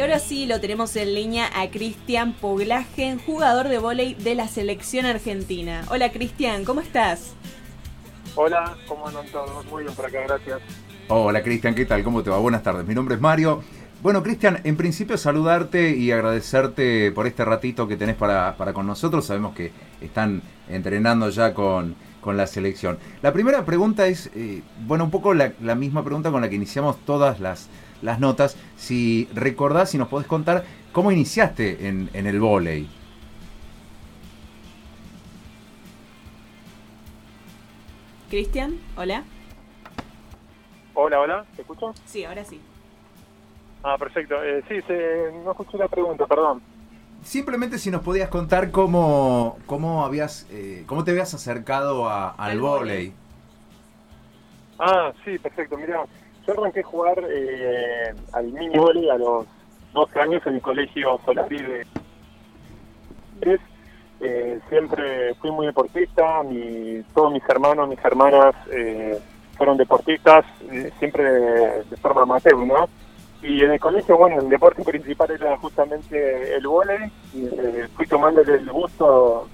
Y ahora sí lo tenemos en línea a Cristian Poglagen, jugador de vóley de la selección argentina. Hola Cristian, ¿cómo estás? Hola, ¿cómo andan todos? Muy bien por acá, gracias. Hola Cristian, ¿qué tal? ¿Cómo te va? Buenas tardes. Mi nombre es Mario. Bueno, Cristian, en principio saludarte y agradecerte por este ratito que tenés para, para con nosotros. Sabemos que están entrenando ya con, con la selección. La primera pregunta es, eh, bueno, un poco la, la, misma pregunta con la que iniciamos todas las, las notas. Si recordás, si nos podés contar cómo iniciaste en, en el vóley. Cristian, hola. Hola, hola, ¿te escucho? Sí, ahora sí. Ah, perfecto. Eh, sí, se, no escuché la pregunta, perdón. Simplemente si nos podías contar cómo, cómo habías, eh, cómo te habías acercado a, al vóley. Ah, sí, perfecto. Mira, yo arranqué a jugar eh, al mini vóley a los 12 años en el colegio Solari de eh, siempre fui muy deportista, mi, todos mis hermanos, mis hermanas eh, fueron deportistas, eh, siempre de, de, forma amateur, ¿no? Y en el colegio, bueno, el deporte principal era justamente el vóley, y fui tomándole el gusto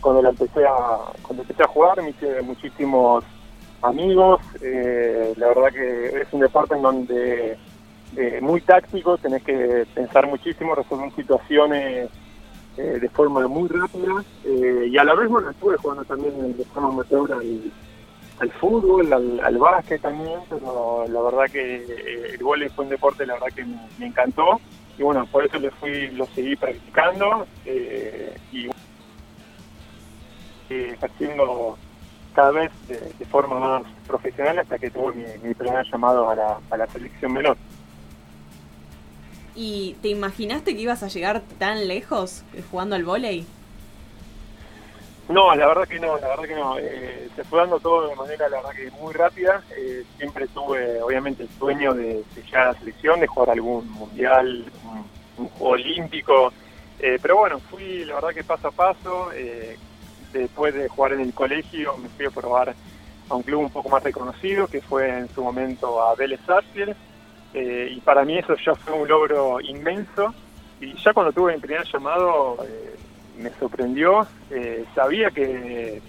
cuando empecé a, cuando empecé a jugar, me hice muchísimos amigos, eh, la verdad que es un deporte en donde eh, muy táctico, tenés que pensar muchísimo, resolver situaciones eh, de forma muy rápida eh, y a la vez bueno estuve jugando también de forma amateur al, al fútbol, al, al, básquet también, pero la verdad que eh, el vóley fue un deporte la verdad que me, encantó y bueno por eso lo fui lo seguí practicando y haciendo cada vez de, de, forma más profesional hasta que tuve mi, mi primer llamado a la, a la selección menor. ¿Y te imaginaste que ibas a llegar tan lejos jugando al vóley? No, la verdad que no, la verdad que no. Eh, se fue dando todo de manera, la verdad que muy rápida. Eh, siempre tuve, obviamente, el sueño de, de, llegar a la selección, de jugar algún mundial, un, un juego olímpico. Eh, pero bueno, fui, la verdad que paso a paso. Después de jugar en el colegio, me fui a probar a un club un poco más reconocido, que fue en su momento a Vélez Sarsfield. Eh, y para mí eso ya fue un logro inmenso. Y ya cuando tuve mi primer llamado eh, me sorprendió. Eh, sabía que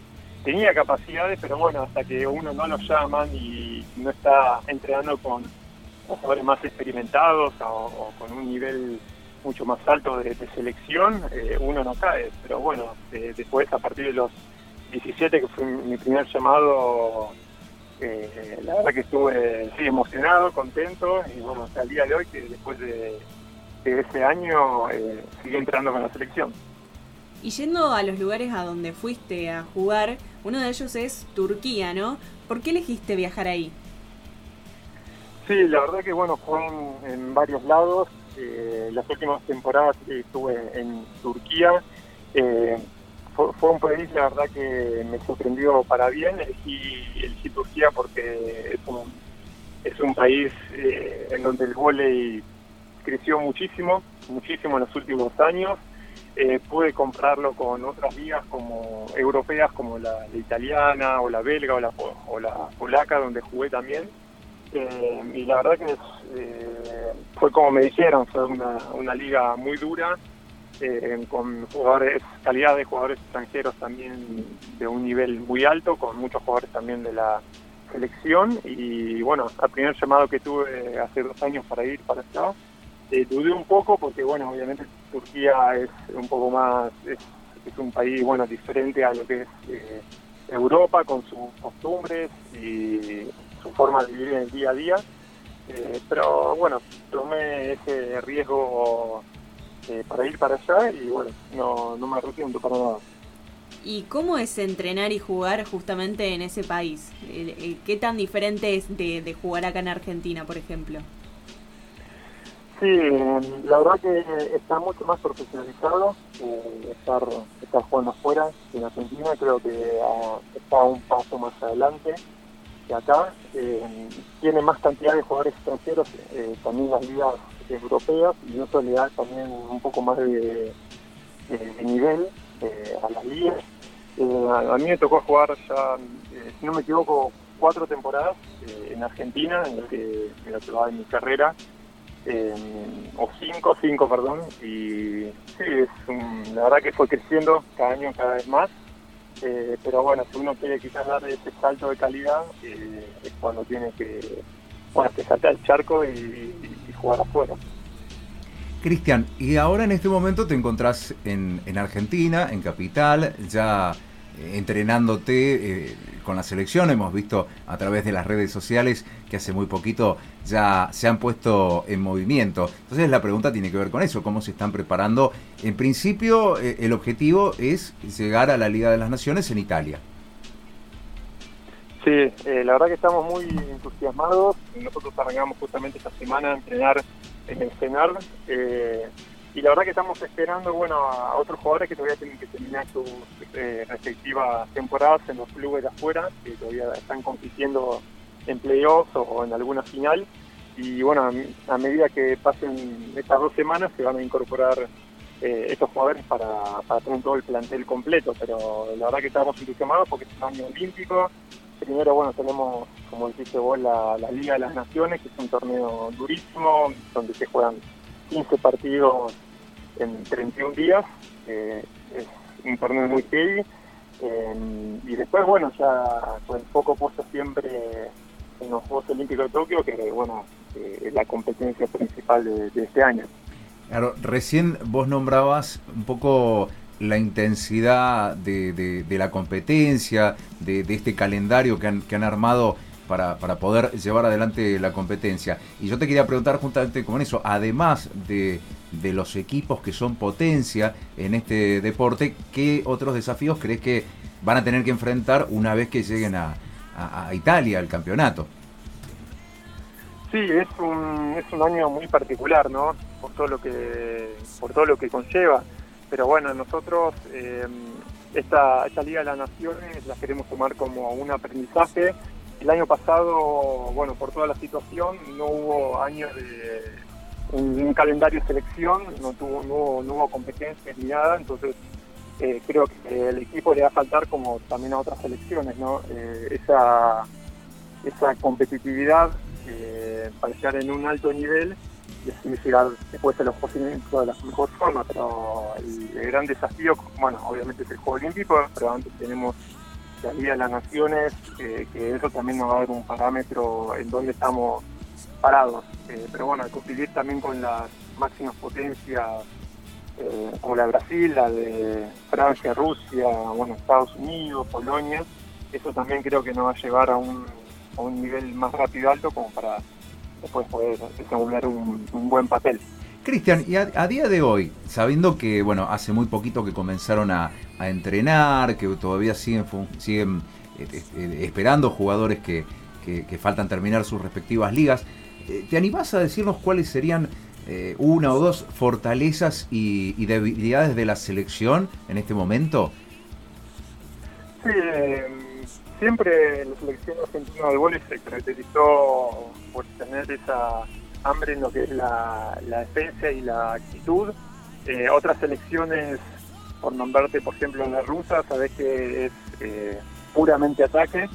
tenía capacidades, pero bueno, hasta que uno no lo llaman y no está entrenando con jugadores más experimentados o, con un nivel mucho más alto de, de selección, uno no cae. Pero bueno, después a partir de los 17, que fue mi primer llamado, eh, la verdad que estuve sí, emocionado, contento y bueno, hasta el día de hoy que después de, de ese año eh, sigue entrando con la selección. Y yendo a los lugares a donde fuiste a jugar, uno de ellos es Turquía, ¿no? ¿Por qué elegiste viajar ahí? Sí, la verdad que bueno, fue en, en varios lados. Eh, las últimas temporadas estuve en Turquía. Eh, fue, fue, un país, la verdad, que me sorprendió para bien. Elegí, elegí Turquía porque es un, es un país eh, en donde el vóley creció muchísimo, muchísimo en los últimos años. Eh, pude comprarlo con otras ligas como europeas, como la, la, italiana o la belga o la, o la polaca, donde jugué también. Eh, y la verdad que eh, fue como me dijeron, fue una, una liga muy dura, eh, con jugadores, calidad de jugadores extranjeros también de un nivel muy alto, con muchos jugadores también de la selección. Y bueno, al primer llamado que tuve hace dos años para ir para allá, eh, dudé un poco porque, bueno, obviamente Turquía es un poco más, es, es un país, bueno, diferente a lo que es Europa, con sus costumbres y su forma de vivir en el día a día. Eh, pero bueno, tomé ese riesgo eh, para ir para allá y bueno, no, no me arrepiento para nada. ¿Y cómo es entrenar y jugar justamente en ese país? ¿Qué tan diferente es de, de jugar acá en Argentina, por ejemplo? Sí, la verdad que está mucho más profesionalizado eh, estar, estar jugando afuera en Argentina, creo que uh, está un paso más adelante acá. Eh, tiene más cantidad de jugadores extranjeros, eh, también las ligas europeas, y eso le da también un poco más de, nivel eh, a las ligas. a mí me tocó jugar ya, si no me equivoco, cuatro temporadas en Argentina, en lo que, en lo que de mi carrera o cinco, cinco, perdón, y sí, es la verdad que fue creciendo cada año cada vez más, eh, pero bueno, si uno quiere quizás dar ese salto de calidad, eh, es cuando tiene que, bueno, que saltar el charco y, jugar afuera. Cristian, y ahora en este momento te encontrás en, en Argentina, en Capital, ya eh, entrenándote con la selección. Hemos visto a través de las redes sociales que hace muy poquito ya se han puesto en movimiento. Entonces la pregunta tiene que ver con eso, cómo se están preparando. En principio eh, el objetivo es llegar a la Liga de las Naciones en Italia. Sí, eh, la verdad que estamos muy entusiasmados. Nosotros arrancamos justamente esta semana a entrenar en el CENAR. Y la verdad que estamos esperando bueno a otros jugadores que todavía tienen que terminar sus eh, respectivas temporadas en los clubes de afuera, que todavía están compitiendo en playoffs o en alguna final. Y bueno, a, medida que pasen estas dos semanas se van a incorporar eh, estos jugadores para, tener todo el plantel completo. Pero la verdad que estamos entusiasmados porque es un año olímpico. Primero, bueno, tenemos, como dijiste vos, la Liga de las Naciones, que es un torneo durísimo, donde se juegan 15 partidos en 31 días, es un torneo muy heavy. y después, bueno, ya con el foco puesto siempre en los Juegos Olímpicos de Tokio, que bueno, eh, es la competencia principal de, este año. Claro, recién vos nombrabas un poco la intensidad de, la competencia, de, este calendario que han, que han armado para, para, poder llevar adelante la competencia. Y yo te quería preguntar justamente con eso, además de, de los equipos que son potencia en este deporte, ¿qué otros desafíos crees que van a tener que enfrentar una vez que lleguen a, Italia, al campeonato? Sí, es un, es un año muy particular, ¿no? Por todo lo que, por todo lo que conlleva. Pero bueno, nosotros eh, esta, esta Liga de las Naciones la queremos tomar como un aprendizaje. El año pasado, bueno, por toda la situación, no hubo años de un, calendario de selección, no, tuvo, no, hubo competencias ni nada, entonces eh, creo que el equipo le va a faltar como también a otras selecciones, ¿no? Eh, esa, esa competitividad eh, para llegar en un alto nivel y así después de los posicionamientos de la mejor forma, pero el, gran desafío, bueno, obviamente es el Juego Olímpico, pero antes tenemos la Liga de las Naciones, que eso también nos va a dar un parámetro en donde estamos parados. Eh, pero bueno, al competir también con las máximas potencias eh, como la de Brasil, la de Francia, Rusia, bueno, Estados Unidos, Polonia, eso también creo que nos va a llevar a un, a un nivel más rápido alto como para después poder desenvolver un, buen papel. Cristian, y a, día de hoy, sabiendo que, bueno, hace muy poquito que comenzaron a, entrenar, que todavía siguen, siguen eh, esperando jugadores que, que, faltan terminar sus respectivas ligas, eh, ¿Te animás a decirnos cuáles serían eh, una o dos fortalezas y, debilidades de la selección en este momento? Sí, em, siempre la selección argentina de goles se caracterizó por tener esa hambre en lo que es la, defensa y la actitud. Eh, otras selecciones, por nombrarte por ejemplo la rusa, sabes que es puramente ataque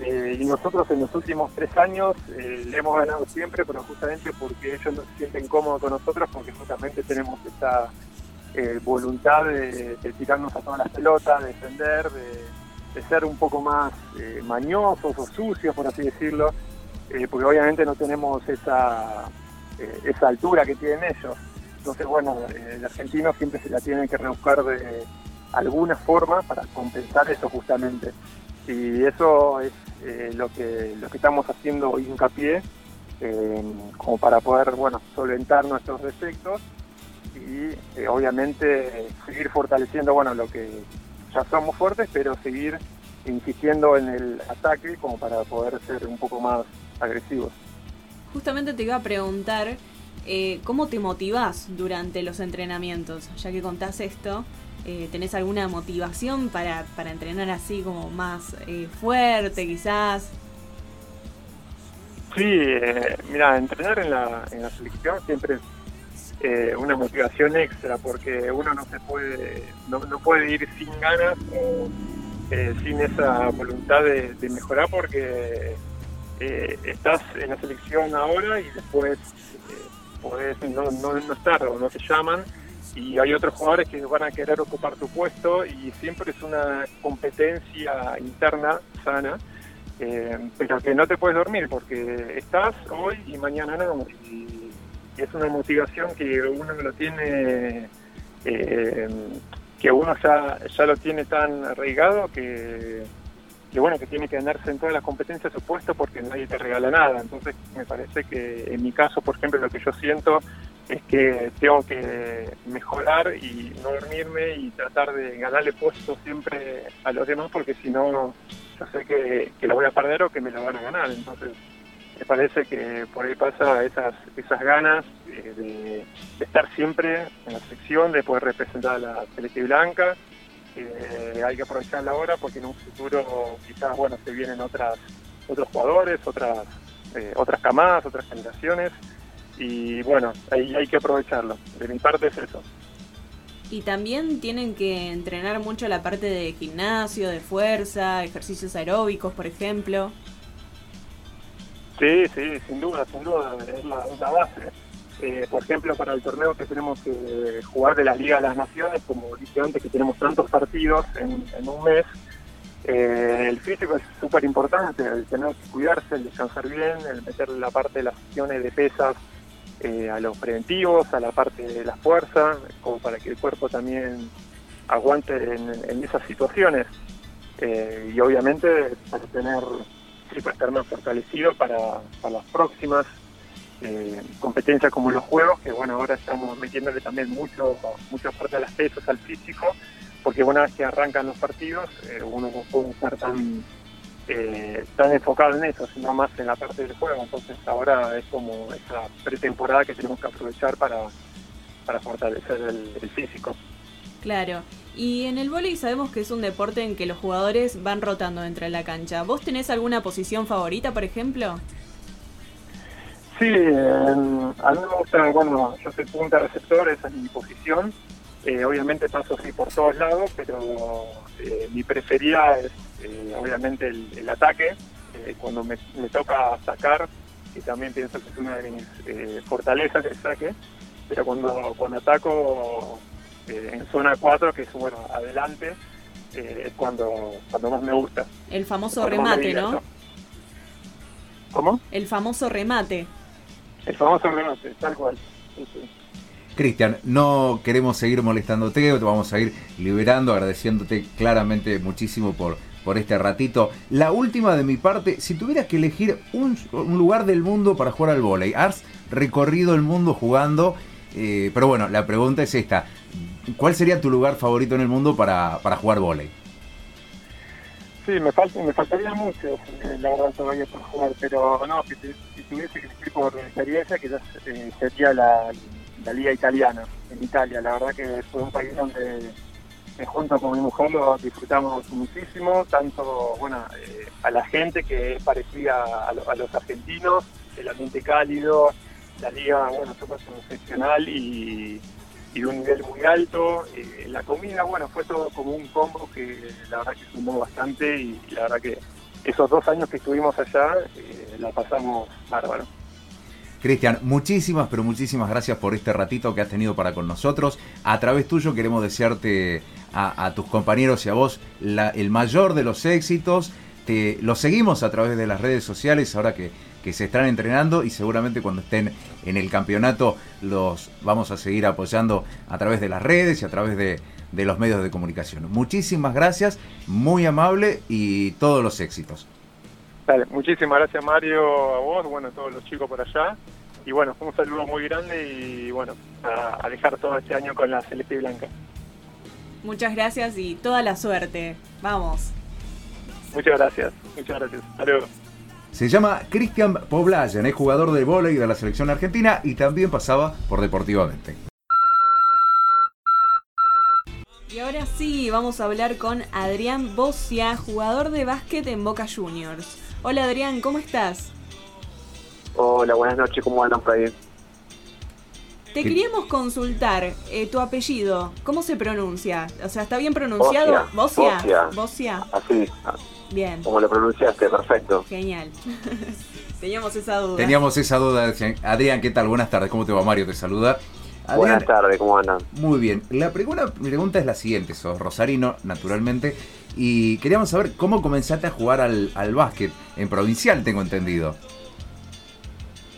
eh, y nosotros en los últimos tres años eh, le hemos ganado siempre, pero justamente porque ellos no se sienten cómodos con nosotros, porque justamente tenemos esa eh, voluntad de, tirarnos a todas las pelotas, de defender, de, ser un poco más mañosos o sucios, por así decirlo, porque obviamente no tenemos esa, esa altura que tienen ellos. Entonces, bueno, el argentino siempre se la tiene que rebuscar de alguna forma para compensar eso justamente. Y eso es eh, lo, que, lo que estamos haciendo hoy hincapié, eh, como para poder bueno, solventar nuestros defectos y eh, obviamente seguir fortaleciendo bueno, lo que ya somos fuertes, pero seguir insistiendo en el ataque como para poder ser un poco más agresivos. Justamente te iba a preguntar cómo te motivás durante los entrenamientos, ya que contás esto. Eh, ¿Tenés alguna motivación para, para entrenar así como más eh, fuerte quizás? Sí, eh, mira, entrenar en la, en la selección siempre es eh, una motivación extra porque uno no se puede, no, puede ir sin ganas o sin esa voluntad de, de mejorar porque estás en la selección ahora y después podés no, no, no estar o no te llaman y hay otros jugadores que van a querer ocupar tu puesto y siempre es una competencia interna sana, eh, pero que no te puedes dormir porque estás hoy y mañana no. Y, es una motivación que uno lo tiene, eh, que uno ya, ya lo tiene tan arraigado que, que bueno, que tiene que ganarse en todas las competencias su puesto porque nadie te regala nada. Entonces me parece que en mi caso, por ejemplo, lo que yo siento es que tengo que mejorar y no dormirme y tratar de ganarle puesto siempre a los demás porque si no, yo sé que, que lo voy a perder o que me lo van a ganar. Entonces, me parece que por ahí pasa esas, esas ganas eh, de, estar siempre en la sección, de poder representar a la Celeste Blanca. Eh, hay que aprovecharla ahora porque en un futuro quizás bueno se vienen otras otros jugadores, otras eh, otras camadas, otras generaciones y bueno, ahí hay que aprovecharlo. De mi parte es eso. Y también tienen que entrenar mucho la parte de gimnasio, de fuerza, ejercicios aeróbicos, por ejemplo. Sí, sí, sin duda, sin duda, es la, base. Eh, por ejemplo, para el torneo que tenemos que jugar de la Liga de las Naciones, como dije antes, que tenemos tantos partidos en, un mes, eh, el físico es súper importante, el tener que cuidarse, el descansar bien, el meter la parte de las sesiones de pesas eh, a los preventivos, a la parte de la fuerza, como para que el cuerpo también aguante en, esas situaciones. Eh, y obviamente para tener, sí, para estar más fortalecido para, las próximas eh, competencias como los juegos, que bueno, ahora estamos metiéndole también mucho, mucha parte de las pesas al físico, porque una vez que arrancan los partidos, uno no puede estar tan eh, tan enfocado en eso, sino más en la parte del juego. Entonces ahora es como esa pretemporada que tenemos que aprovechar para, para fortalecer el, físico. Claro. Y en el vóley sabemos que es un deporte en que los jugadores van rotando dentro de la cancha. ¿Vos tenés alguna posición favorita, por ejemplo? Sí, a mí me gusta, bueno, yo soy punta receptor, esa es mi posición. Eh, obviamente paso así por todos lados, pero eh, mi preferida es eh, obviamente el, ataque, eh, cuando me, toca sacar, y también pienso que es una de mis eh, fortalezas el saque, pero cuando, cuando ataco en zona 4, que es bueno, adelante, es cuando, cuando más me gusta. El famoso remate, ¿no? ¿Cómo? El famoso remate. El famoso remate, tal cual. Cristian, no queremos seguir molestándote, te vamos a ir liberando, agradeciéndote claramente muchísimo por por este ratito. La última de mi parte, si tuvieras que elegir un, lugar del mundo para jugar al volei, has recorrido el mundo jugando, eh, pero bueno, la pregunta es esta, ¿cuál sería tu lugar favorito en el mundo para, para jugar volei? Sí, me, falta, me faltaría mucho, eh, la verdad, todavía para jugar, pero no, si, tuviese que elegir por experiencia, quizás eh, sería la, la liga italiana, en Italia. La verdad que fue un país donde junto con mi mujer lo disfrutamos muchísimo, tanto bueno eh, a la gente que es parecida a, los argentinos, el ambiente cálido, la liga bueno súper excepcional y, y, un nivel muy alto. Eh, la comida, bueno, fue todo como un combo que la verdad que sumó bastante y, la verdad que esos dos años que estuvimos allá eh, la pasamos bárbaro. Cristian, muchísimas, pero muchísimas gracias por este ratito que has tenido para con nosotros. A través tuyo queremos desearte a, tus compañeros y a vos el mayor de los éxitos. Te, los seguimos a través de las redes sociales ahora que, se están entrenando y seguramente cuando estén en el campeonato los vamos a seguir apoyando a través de las redes y a través de, de los medios de comunicación. Muchísimas gracias, muy amable y todos los éxitos. Dale, muchísimas gracias Mario, a vos, bueno, a todos los chicos por allá. Y bueno, un saludo muy grande y bueno, a, dejar todo este año con la Celeste Blanca. Muchas gracias y toda la suerte. Vamos. Muchas gracias, muchas gracias. Hasta Se llama Cristian Poblayan, es jugador de vóley de la selección argentina y también pasaba por Deportivamente. Y ahora sí, vamos a hablar con Adrián Bocia, jugador de básquet en Boca Juniors. Hola Adrián, ¿cómo estás? Hola, buenas noches, ¿cómo andan por ahí? Te queríamos consultar eh, tu apellido, ¿cómo se pronuncia? O sea, ¿está bien pronunciado? Bocia. Bocia. Así. Bien. Como lo pronunciaste, perfecto. Genial. Teníamos esa duda. Teníamos esa duda. Adrián, ¿qué tal? Buenas tardes. ¿Cómo te va, Mario? Te saluda. Buenas tardes, ¿cómo andan? Muy bien. La primera pregunta es la siguiente. Sos rosarino, naturalmente. Y queríamos saber cómo comenzaste a jugar al, al básquet. En provincial, tengo entendido.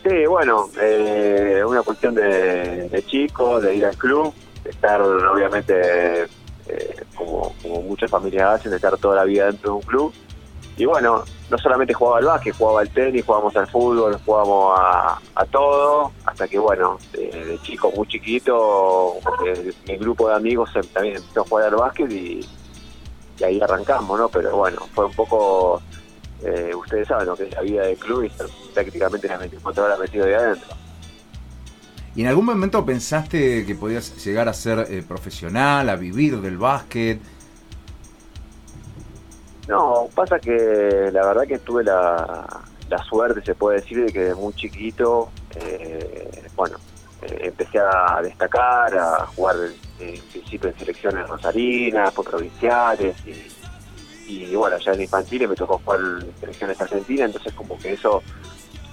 Sí, bueno, eh, una cuestión de, de chico, de ir al club, de estar obviamente eh, como, muchas familias hacen, de estar toda la vida dentro de un club. Y bueno, no solamente jugaba al básquet, jugaba al tenis, jugábamos al fútbol, jugábamos a, todo, hasta que bueno, de, chico muy chiquito, mi grupo de amigos también empezó a jugar al básquet y, ahí arrancamos, ¿no? Pero bueno, fue un poco, eh, ustedes saben lo que es la vida de club y prácticamente las 24 horas metido ahí adentro. ¿Y en algún momento pensaste que podías llegar a ser eh, profesional, a vivir del básquet? No, pasa que la verdad que tuve la, suerte, se puede decir, de que de muy chiquito, eh, bueno, eh, empecé a destacar, a jugar en principio en selecciones rosarinas, provinciales, y, y bueno, ya en infantiles me tocó jugar en selecciones argentinas, entonces como que eso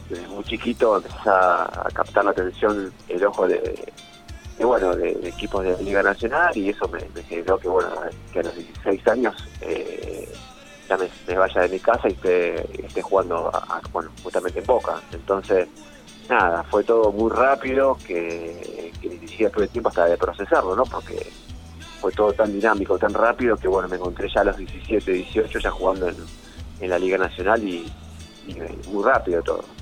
desde muy chiquito empezás a, captar la atención, el ojo de, bueno, de, equipos de Liga Nacional y eso me, generó que, bueno, que a los 16 años eh, ya me, vaya de mi casa y esté, jugando, bueno, justamente en Boca. Entonces, nada, fue todo muy rápido que, que ni siquiera tuve tiempo hasta de procesarlo, ¿no? Porque fue todo tan dinámico, tan rápido que, bueno, me encontré ya a los 17, 18 ya jugando en, en la Liga Nacional y muy rápido todo.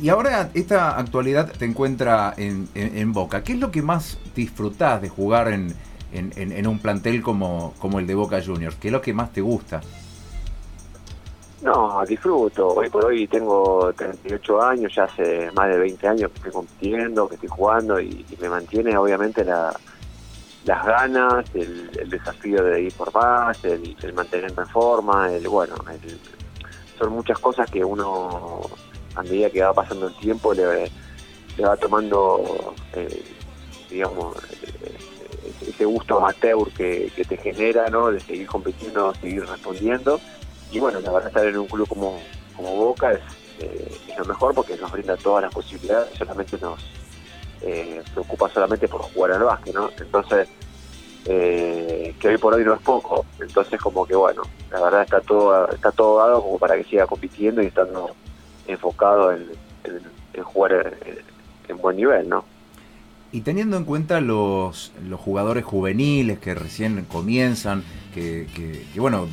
Y ahora esta actualidad te encuentra en, Boca. ¿Qué es lo que más disfrutás de jugar en, en, un plantel como, como el de Boca Juniors? ¿Qué es lo que más te gusta? No, disfruto. Hoy por hoy tengo 38 años, ya hace más de 20 años que estoy compitiendo, que estoy jugando y, me mantiene obviamente la, las ganas, el, desafío de ir por más, el, mantenerme en forma, el bueno, son muchas cosas que uno a medida que va pasando el tiempo le, va tomando, eh, digamos, eh, ese gusto amateur que, te genera, ¿no? De seguir compitiendo, seguir respondiendo. Y bueno, la verdad estar en un club como, como Boca es, eh, es lo mejor porque nos brinda todas las posibilidades, solamente nos preocupa solamente por jugar al básquet, ¿no? Entonces, que hoy por hoy no es poco. Entonces como que bueno, la verdad está todo, está todo dado como para que siga compitiendo y estando enfocado en, jugar en, buen nivel, ¿no? Y teniendo en cuenta los, los jugadores juveniles que recién comienzan, que, que, bueno,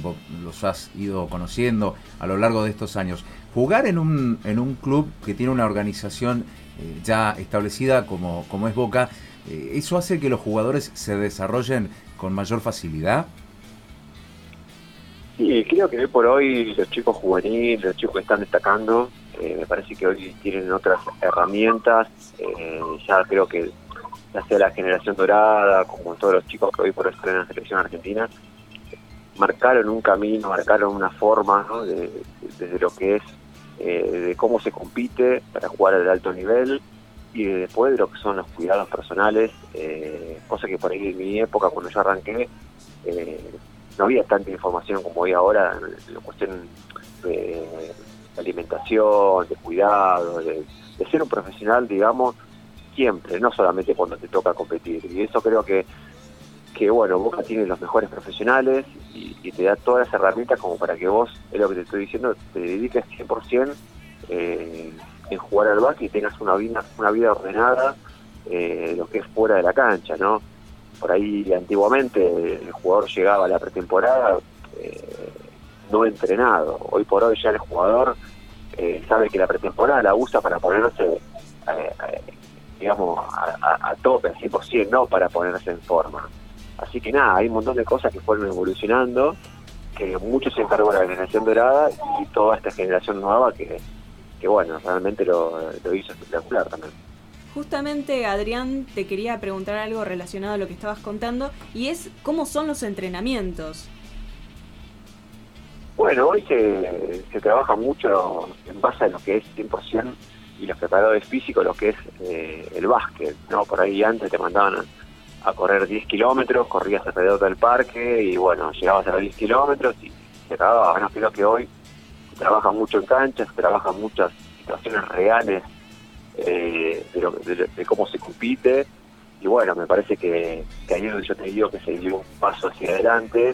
los has ido conociendo a lo largo de estos años, jugar en un, en un club que tiene una organización eh, ya establecida como, como es Boca, eh, ¿eso hace que los jugadores se desarrollen con mayor facilidad? Sí, creo que hoy por hoy los chicos juveniles, los chicos que están destacando, eh, me parece que hoy tienen otras herramientas. Eh, ya creo que ya sea la generación dorada, como todos los chicos que hoy por hoy en la selección argentina, marcaron un camino, marcaron una forma desde lo que es, eh, de cómo se compite para jugar al alto nivel y después de lo que son los cuidados personales, cosa que por ahí en mi época, cuando yo arranqué, no había tanta información como hoy ahora en la cuestión de alimentación, de cuidado, de, ser un profesional, digamos, siempre, no solamente cuando te toca competir. Y eso creo que, que bueno, Boca tiene los mejores profesionales y, te da todas las herramientas como para que vos, es lo que te estoy diciendo, te dediques 100% eh, en jugar al básquet y tengas una vida, una vida ordenada, eh, lo que es fuera de la cancha, ¿no? Por ahí antiguamente el jugador llegaba a la pretemporada eh, no entrenado. Hoy por hoy ya el jugador eh, sabe que la pretemporada la usa para ponerse, eh, digamos, a, tope, al 100%, no para ponerse en forma. Así que nada, hay un montón de cosas que fueron evolucionando, que mucho se encargó la generación dorada y toda esta generación nueva que, que bueno, realmente lo hizo espectacular también. Justamente, Adrián, te quería preguntar algo relacionado a lo que estabas contando, y es cómo son los entrenamientos. Bueno, hoy se, trabaja mucho en base a lo que es 100% y los preparadores físicos, lo que es eh, el básquet, ¿no? Por ahí antes te mandaban a, correr 10 kilómetros, corrías alrededor del parque y bueno, llegabas a los 10 kilómetros y se acababa. Bueno, creo que hoy trabaja mucho en canchas, trabaja muchas situaciones reales eh, de, cómo se compite. Y bueno, me parece que, que ahí yo te digo que se dio un paso hacia adelante,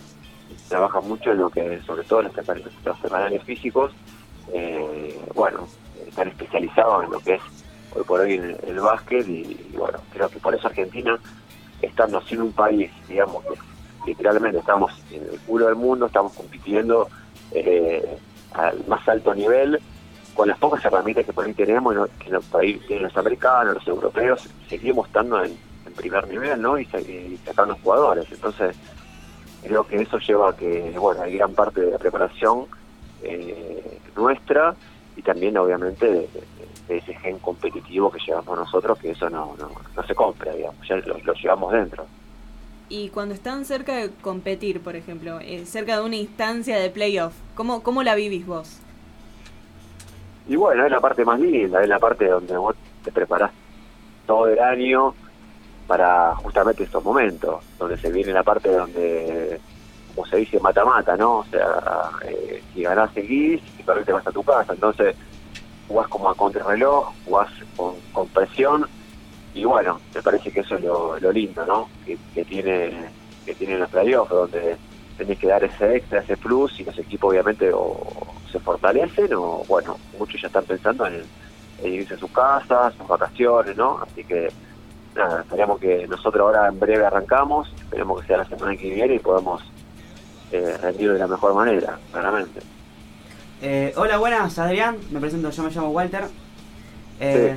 trabaja mucho en lo que, sobre todo los semanales físicos, eh, bueno, están especializados en lo que es hoy por hoy el, el básquet y, bueno, creo que por eso Argentina, estando sin un país, digamos, que literalmente estamos en el culo del mundo, estamos compitiendo eh, al más alto nivel, con las pocas herramientas que por ahí tenemos, que los los americanos, los europeos, seguimos estando en, primer nivel, ¿no? Y, y sacando jugadores. Entonces, creo que eso lleva a que, bueno, hay gran parte de la preparación eh, nuestra y también, obviamente, de, ese gen competitivo que llevamos nosotros, que eso no, no, se compra, digamos, ya lo, llevamos dentro. Y cuando están cerca de competir, por ejemplo, eh, cerca de una instancia de playoff, ¿cómo, ¿cómo la vivís vos? Y bueno, es la parte más linda, es la parte donde vos te preparás todo el año para justamente estos momentos, donde se viene la parte donde, como se dice, mata-mata, ¿no? O sea, eh, si ganás seguís, y perdés te vas a tu casa. Entonces, jugás como a contrarreloj, jugás con, con presión, y bueno, me parece que eso es lo, lindo, ¿no? Que, tiene que tiene los playoffs, donde tenés que dar ese extra, ese plus, y los equipos obviamente o se fortalecen, o bueno, muchos ya están pensando en, irse a sus casas, sus vacaciones, ¿no? Así que nada, esperemos que nosotros ahora en breve arrancamos, esperemos que sea la semana que viene y podamos eh, rendir de la mejor manera, claramente. Eh, hola, buenas, Adrián, me presento, yo me llamo Walter. Eh,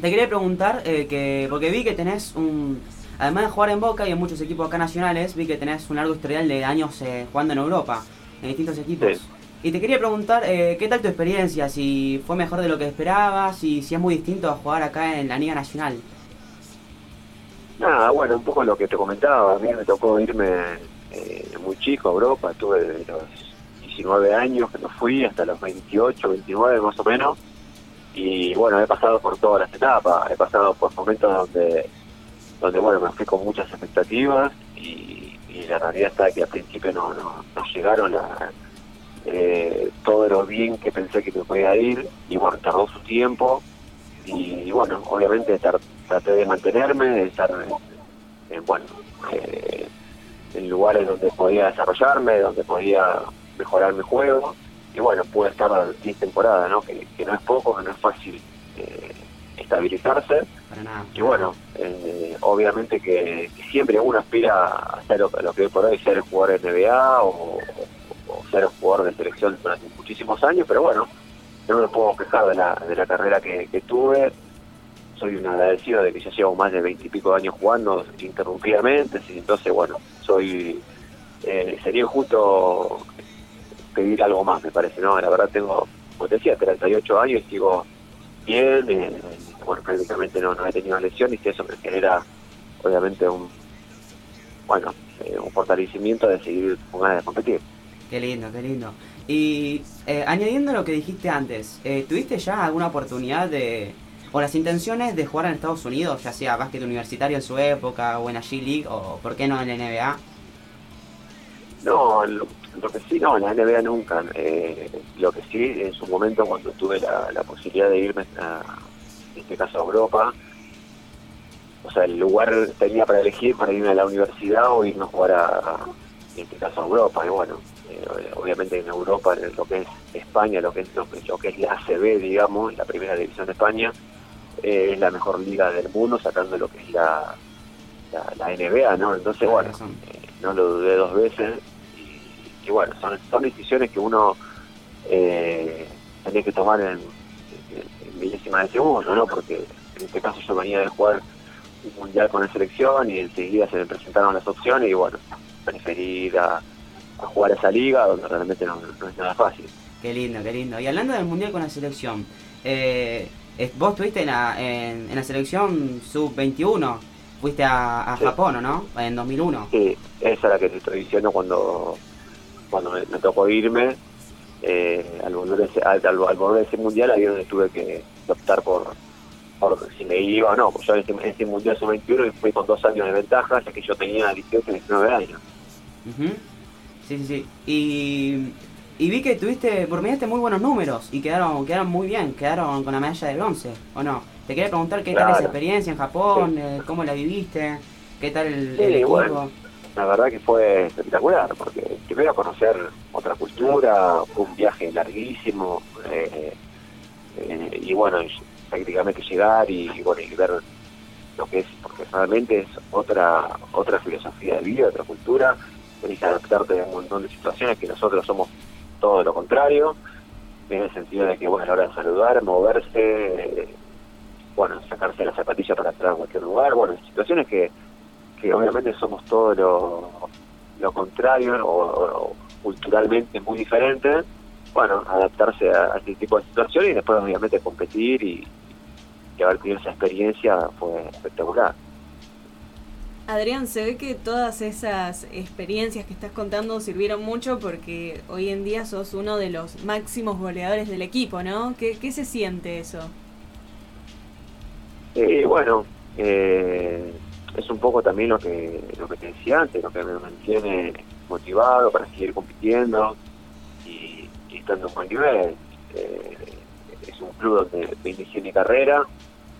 te quería preguntar, eh, que porque vi que tenés un... Además de jugar en Boca y en muchos equipos acá nacionales, vi que tenés un largo historial de años eh, jugando en Europa, en distintos equipos. Y te quería preguntar, eh, ¿qué tal tu experiencia? Si fue mejor de lo que esperabas y si es muy distinto a jugar acá en la Liga Nacional. Nada, bueno, un poco lo que te comentaba. A mí me tocó irme muy chico a Europa, tuve los 19 años que no fui, hasta los 28, 29 más o menos y bueno, he pasado por todas las etapas, he pasado por momentos donde, donde bueno, me fui con muchas expectativas y, la realidad está que al principio no, no, llegaron a, eh, todo lo bien que pensé que me podía ir y bueno, tardó su tiempo y, bueno, obviamente traté de mantenerme, de estar en, bueno, eh, en lugares donde podía desarrollarme, donde podía mejorar mi juego y bueno, puede estar 10 temporadas, ¿no? Que, no es poco, que no es fácil eh, estabilizarse. Y bueno, eh, obviamente que, siempre uno aspira a ser lo, lo que por hoy ser jugador de NBA o, ser jugador de selección durante muchísimos años, pero bueno, no me puedo quejar de la, de la carrera que, tuve. Soy un agradecido de que ya llevo más de veintipico años jugando interrumpidamente, entonces bueno, soy eh, sería injusto pedir algo más, me parece, ¿no? La verdad tengo, como te decía, 38 años y sigo bien, eh, bueno, prácticamente no, no he tenido lesiones y eso me genera, obviamente, un, bueno, eh, un fortalecimiento de seguir con ganas de competir. Qué lindo, qué lindo. Y eh, añadiendo lo que dijiste antes, ¿tuviste ya alguna oportunidad de, o las intenciones de jugar en Estados Unidos, ya sea básquet universitario en su época o en la G-League o por qué no en la NBA? No, lo que sí, no, en la NBA nunca. Eh, lo que sí, en su momento, cuando tuve la, posibilidad de irme, a, en este caso a Europa, o sea, el lugar tenía para elegir para irme a la universidad o irme a jugar a, en este caso a Europa. Y bueno, eh, obviamente en Europa, en lo que es España, lo que es lo que, es la ACB, digamos, la primera división de España, eh, es la mejor liga del mundo, sacando lo que es la, la, NBA, ¿no? Entonces, bueno, no lo dudé dos veces y bueno, son, son decisiones que uno eh, tenía que tomar en, en, milésima de segundo, ¿no? Porque en este caso yo venía de jugar un mundial con la selección y enseguida se me presentaron las opciones y bueno, preferí ir a, jugar esa liga donde realmente no, es nada fácil. Qué lindo, qué lindo. Y hablando del mundial con la selección, eh, vos estuviste en la, en, la selección sub-21, fuiste a, a Japón, ¿no? En 2001. Sí, esa es la que te estoy diciendo cuando cuando me, tocó irme, eh, al, volver ese, al, volver ese mundial, ahí donde tuve que optar por, por si me iba o no. Pues yo en ese, ese mundial sub-21 fui con dos años de ventaja, ya que yo tenía 18 19 años. Sí, sí, sí. Y Y vi que tuviste, promediaste muy buenos números y quedaron, quedaron muy bien, quedaron con la medalla de bronce, ¿o no? Te quería preguntar qué tal esa experiencia en Japón, eh, cómo la viviste, qué tal el, equipo. la verdad que fue espectacular, porque primero conocer otra cultura, fue un viaje larguísimo, eh, eh, y bueno, prácticamente llegar y, bueno, y ver lo que es, porque realmente es otra otra filosofía de vida, otra cultura, tenés que adaptarte a un montón de situaciones que nosotros somos todo lo contrario, en el sentido de que, bueno, a la hora de saludar, moverse, bueno, sacarse la zapatilla para entrar a cualquier lugar, bueno, situaciones que, que obviamente somos todo lo, lo contrario o, culturalmente muy diferentes, bueno, adaptarse a, este tipo de situaciones y después obviamente competir y, y haber tenido esa experiencia fue espectacular. Adrián, se ve que todas esas experiencias que estás contando sirvieron mucho porque hoy en día sos uno de los máximos goleadores del equipo, ¿no? ¿Qué, se siente eso? Eh, bueno, eh, es un poco también lo que, lo que te decía antes, lo que me mantiene motivado para seguir compitiendo y, estando en buen nivel. Eh, es un club donde inicié mi carrera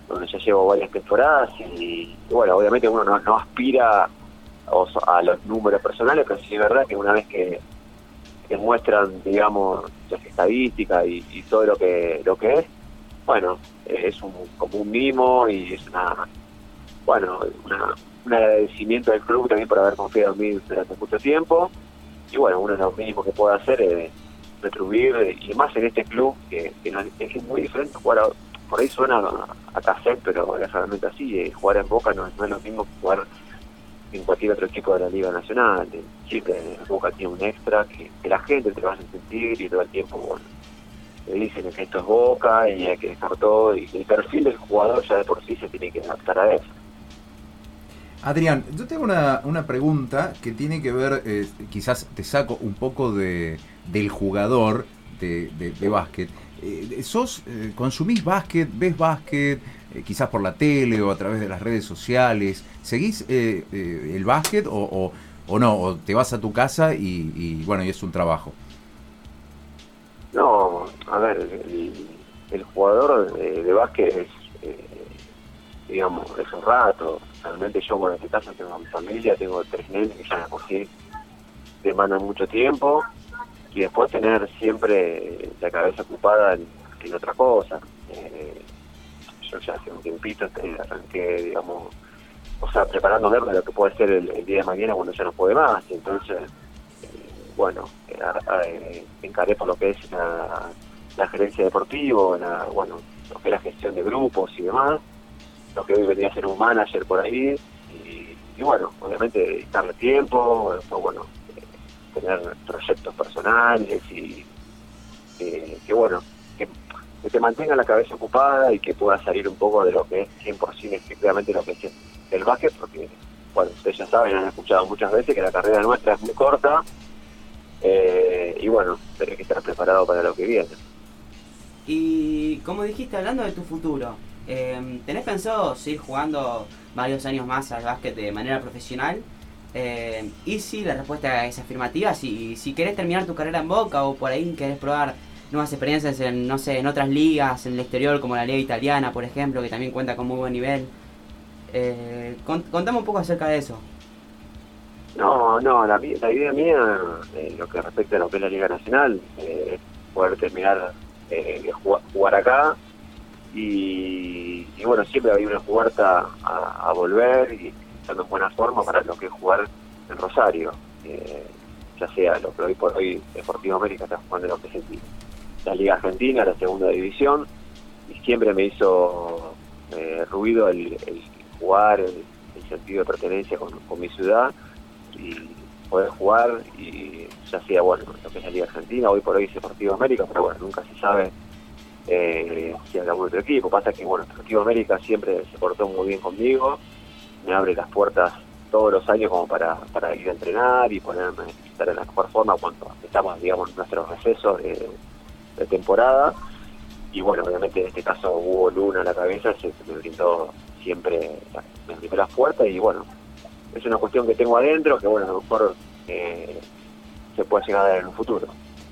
donde ya llevo varias temporadas y, bueno, obviamente uno no, no aspira a, los números personales, pero sí es verdad que una vez que, que muestran, digamos, las estadísticas y, todo lo que lo que es, bueno, es un, como un mimo y es una, bueno, un agradecimiento del club también por haber confiado en mí durante mucho tiempo. Y bueno, uno de los mínimos que puede hacer es retribuir y más en este club que, es muy diferente jugar a, por ahí suena a, cassette, pero es realmente así. Eh, jugar en Boca no, es lo mismo que jugar en cualquier otro equipo de la Liga Nacional. Siempre Boca tiene un extra que, la gente te va a sentir y todo el tiempo, bueno, le dicen que esto es Boca y hay que dejar todo. Y el perfil del jugador ya de por sí se tiene que adaptar a eso. Adrián, yo tengo una, una pregunta que tiene que ver, eh, quizás te saco un poco de, del jugador de, de, de básquet eh, ¿sos, eh, ¿Consumís básquet? ¿Ves básquet? Eh, quizás por la tele o a través de las redes sociales. ¿Seguís eh, el básquet o, o, no? ¿O te vas a tu casa y, bueno, y es un trabajo? No, a ver, el, jugador de, básquet es, digamos, es un rato. Realmente yo, bueno, en este caso tengo mi familia, tengo tres nenes que ya me cogí, demandan mucho tiempo y después tener siempre la cabeza ocupada en, otra cosa. Eh, yo ya hace un tiempito arranqué, digamos, o sea, preparándome para lo que puede ser el, día de mañana cuando ya no puede más. Entonces, eh, bueno, eh, encaré por lo que es la, gerencia deportiva, la, bueno, lo que es la gestión de grupos y demás, lo que hoy venía a ser un manager por ahí. Y, bueno, obviamente darle tiempo, bueno, tener proyectos personales y que bueno, que, te mantenga la cabeza ocupada y que pueda salir un poco de lo que es 100% efectivamente lo que es el básquet, porque bueno, ustedes ya saben, han escuchado muchas veces que la carrera nuestra es muy corta eh, y bueno, tenés que estar preparado para lo que viene. Y como dijiste, hablando de tu futuro, eh, ¿tenés pensado seguir jugando varios años más al básquet de manera profesional? Eh, y si la respuesta es afirmativa, si, si querés terminar tu carrera en Boca o por ahí querés probar nuevas experiencias en, no sé, en otras ligas, en el exterior como la liga italiana, por ejemplo, que también cuenta con muy buen nivel. Eh, contame un poco acerca de eso. No, no, la, idea mía, eh, lo que respecta a lo que es la Liga Nacional, eh, es poder terminar de jugar, acá y, bueno, siempre hay una puerta a volver y en buena forma para lo que es jugar en Rosario. Eh, ya sea lo que hoy por hoy Deportivo América está jugando lo que es la Liga Argentina, la segunda división, y siempre me hizo eh, ruido el, jugar, el, sentido de pertenencia con, mi ciudad y poder jugar, y ya sea bueno lo que es la Liga Argentina, hoy por hoy es Deportivo América, pero bueno, nunca se sabe eh, si algún otro equipo. Pasa que bueno, Deportivo América siempre se portó muy bien conmigo me abre las puertas todos los años como para, para ir a entrenar y ponerme estar en la mejor forma cuando estamos, digamos, en nuestros recesos de, temporada. Y bueno, obviamente en este caso hubo Luna a la cabeza, se, me brindó siempre las primeras puertas y bueno, es una cuestión que tengo adentro que bueno, a lo mejor eh, se puede llegar a dar en un futuro.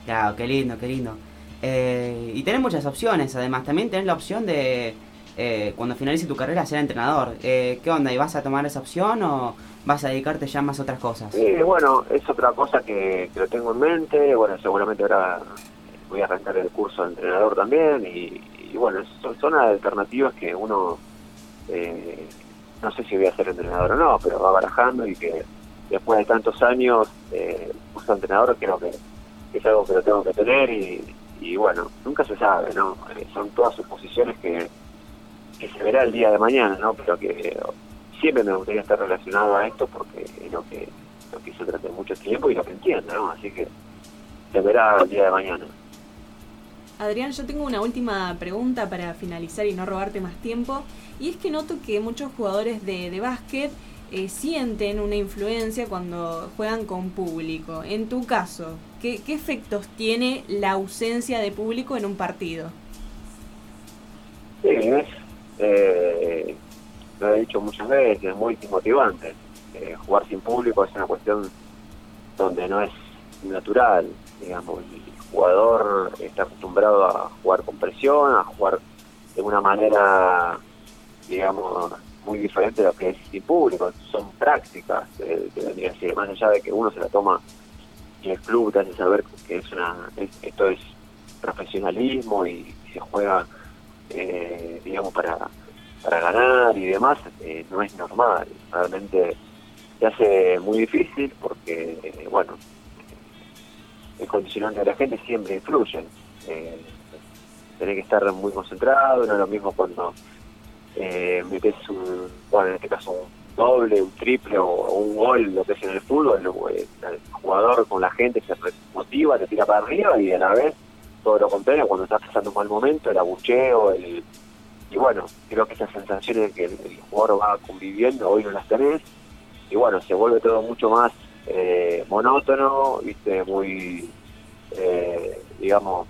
Claro, qué lindo, qué lindo. Eh, y tenés muchas opciones, además. También tenés la opción de, eh, cuando finalice tu carrera, ser entrenador. Eh, ¿Qué onda? ¿Y vas a tomar esa opción o vas a dedicarte ya más a otras cosas? Sí, bueno, es otra cosa que, que lo tengo en mente. Bueno, seguramente ahora voy a arrancar el curso de entrenador también. Y, y bueno, son, son alternativas que uno, eh, no sé si voy a ser entrenador o no, pero va barajando y que después de tantos años, eh, curso de entrenador creo que es algo que lo tengo que tener y, y bueno, nunca se sabe, ¿no? Eh, son todas suposiciones que, que se verá el día de mañana, ¿no? Pero que siempre me gustaría estar relacionado a esto porque es lo que, lo que hice durante mucho tiempo y lo que entiendo, ¿no? Así que se verá el día de mañana. Adrián, yo tengo una última pregunta para finalizar y no robarte más tiempo. Y es que noto que muchos jugadores de, de básquet eh, sienten una influencia cuando juegan con público. En tu caso, ¿qué, ¿qué efectos tiene la ausencia de público en un partido? Sí, es, eh, lo he dicho muchas veces, es muy motivante. Eh, jugar sin público es una cuestión donde no es natural, digamos. El jugador está acostumbrado a jugar con presión, a jugar de una manera, digamos, muy diferente de lo que es sin público. Son prácticas, eh, que más allá de que uno se la toma y el club te hace saber que es una, es- esto es profesionalismo y se juega eh, digamos, para, para ganar y demás, eh, no es normal. Realmente se hace muy difícil porque, eh, bueno, el condicionante de la gente siempre influye. Eh, tenés que estar muy concentrado, no es lo mismo cuando metes un, bueno, en este caso un doble, un triple o, un gol, lo que es en el fútbol, el, el jugador con la gente se motiva, te tira para arriba y a la vez todo lo contrario, cuando estás pasando un mal momento, el abucheo, el, y bueno, creo que esas sensaciones que el, jugador va conviviendo, hoy no las tenés, y bueno, se vuelve todo mucho más eh, monótono, viste, muy, eh, digamos,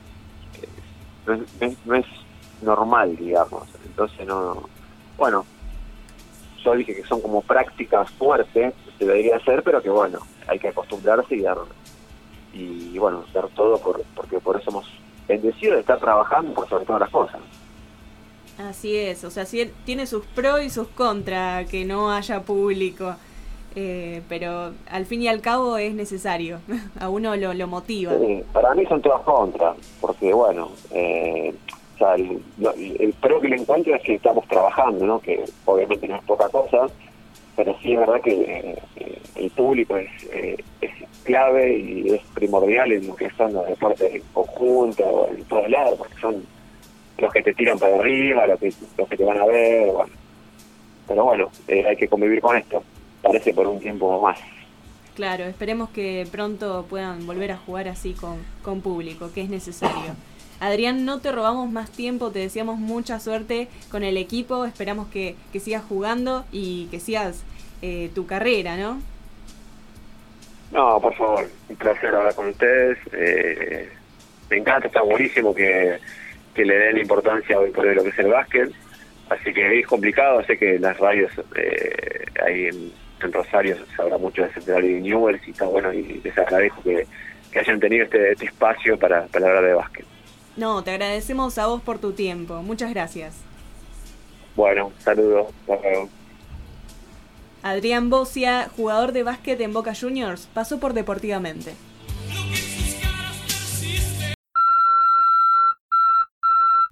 eh, no, es, no es- no es normal, digamos, entonces no, bueno, yo dije que son como prácticas fuertes, se debería hacer, pero que bueno, hay que acostumbrarse y dar, y bueno, dar todo por, porque por eso hemos bendecido de estar trabajando por sobre todas las cosas. Así es, o sea, tiene sus pros y sus contras que no haya público. Eh, pero al fin y al cabo es necesario, a uno lo, lo motiva. Sí, para mí son todas contras, porque bueno, eh, o sea, el, el pro que le encuentro es que estamos trabajando, ¿no? que obviamente no es poca cosa, pero sí es verdad que eh, el público es, eh, es clave y es primordial en lo que son los deportes en conjunto, o en todos lados, porque son los que te tiran para arriba, los que, los que te van a ver. Pero bueno, eh, hay que convivir con esto, parece por un tiempo más. Claro, esperemos que pronto puedan volver a jugar así con, con público, que es necesario. Adrián, no te robamos más tiempo, te deseamos mucha suerte con el equipo, esperamos que, que sigas jugando y que sigas eh, tu carrera, ¿no? No, por favor, un placer hablar con ustedes. Eh, me encanta, está buenísimo que, que le den importancia hoy por lo que es el básquet. Así que es complicado, sé que las radios eh, ahí en, en Rosario se habla mucho de Central y Newell's y está bueno y les agradezco que, que hayan tenido este, este espacio para, para hablar de básquet. No, te agradecemos a vos por tu tiempo, muchas gracias. Bueno, saludos, hasta luego. Adrián Bocia, jugador de básquet en Boca Juniors, pasó por Deportivamente.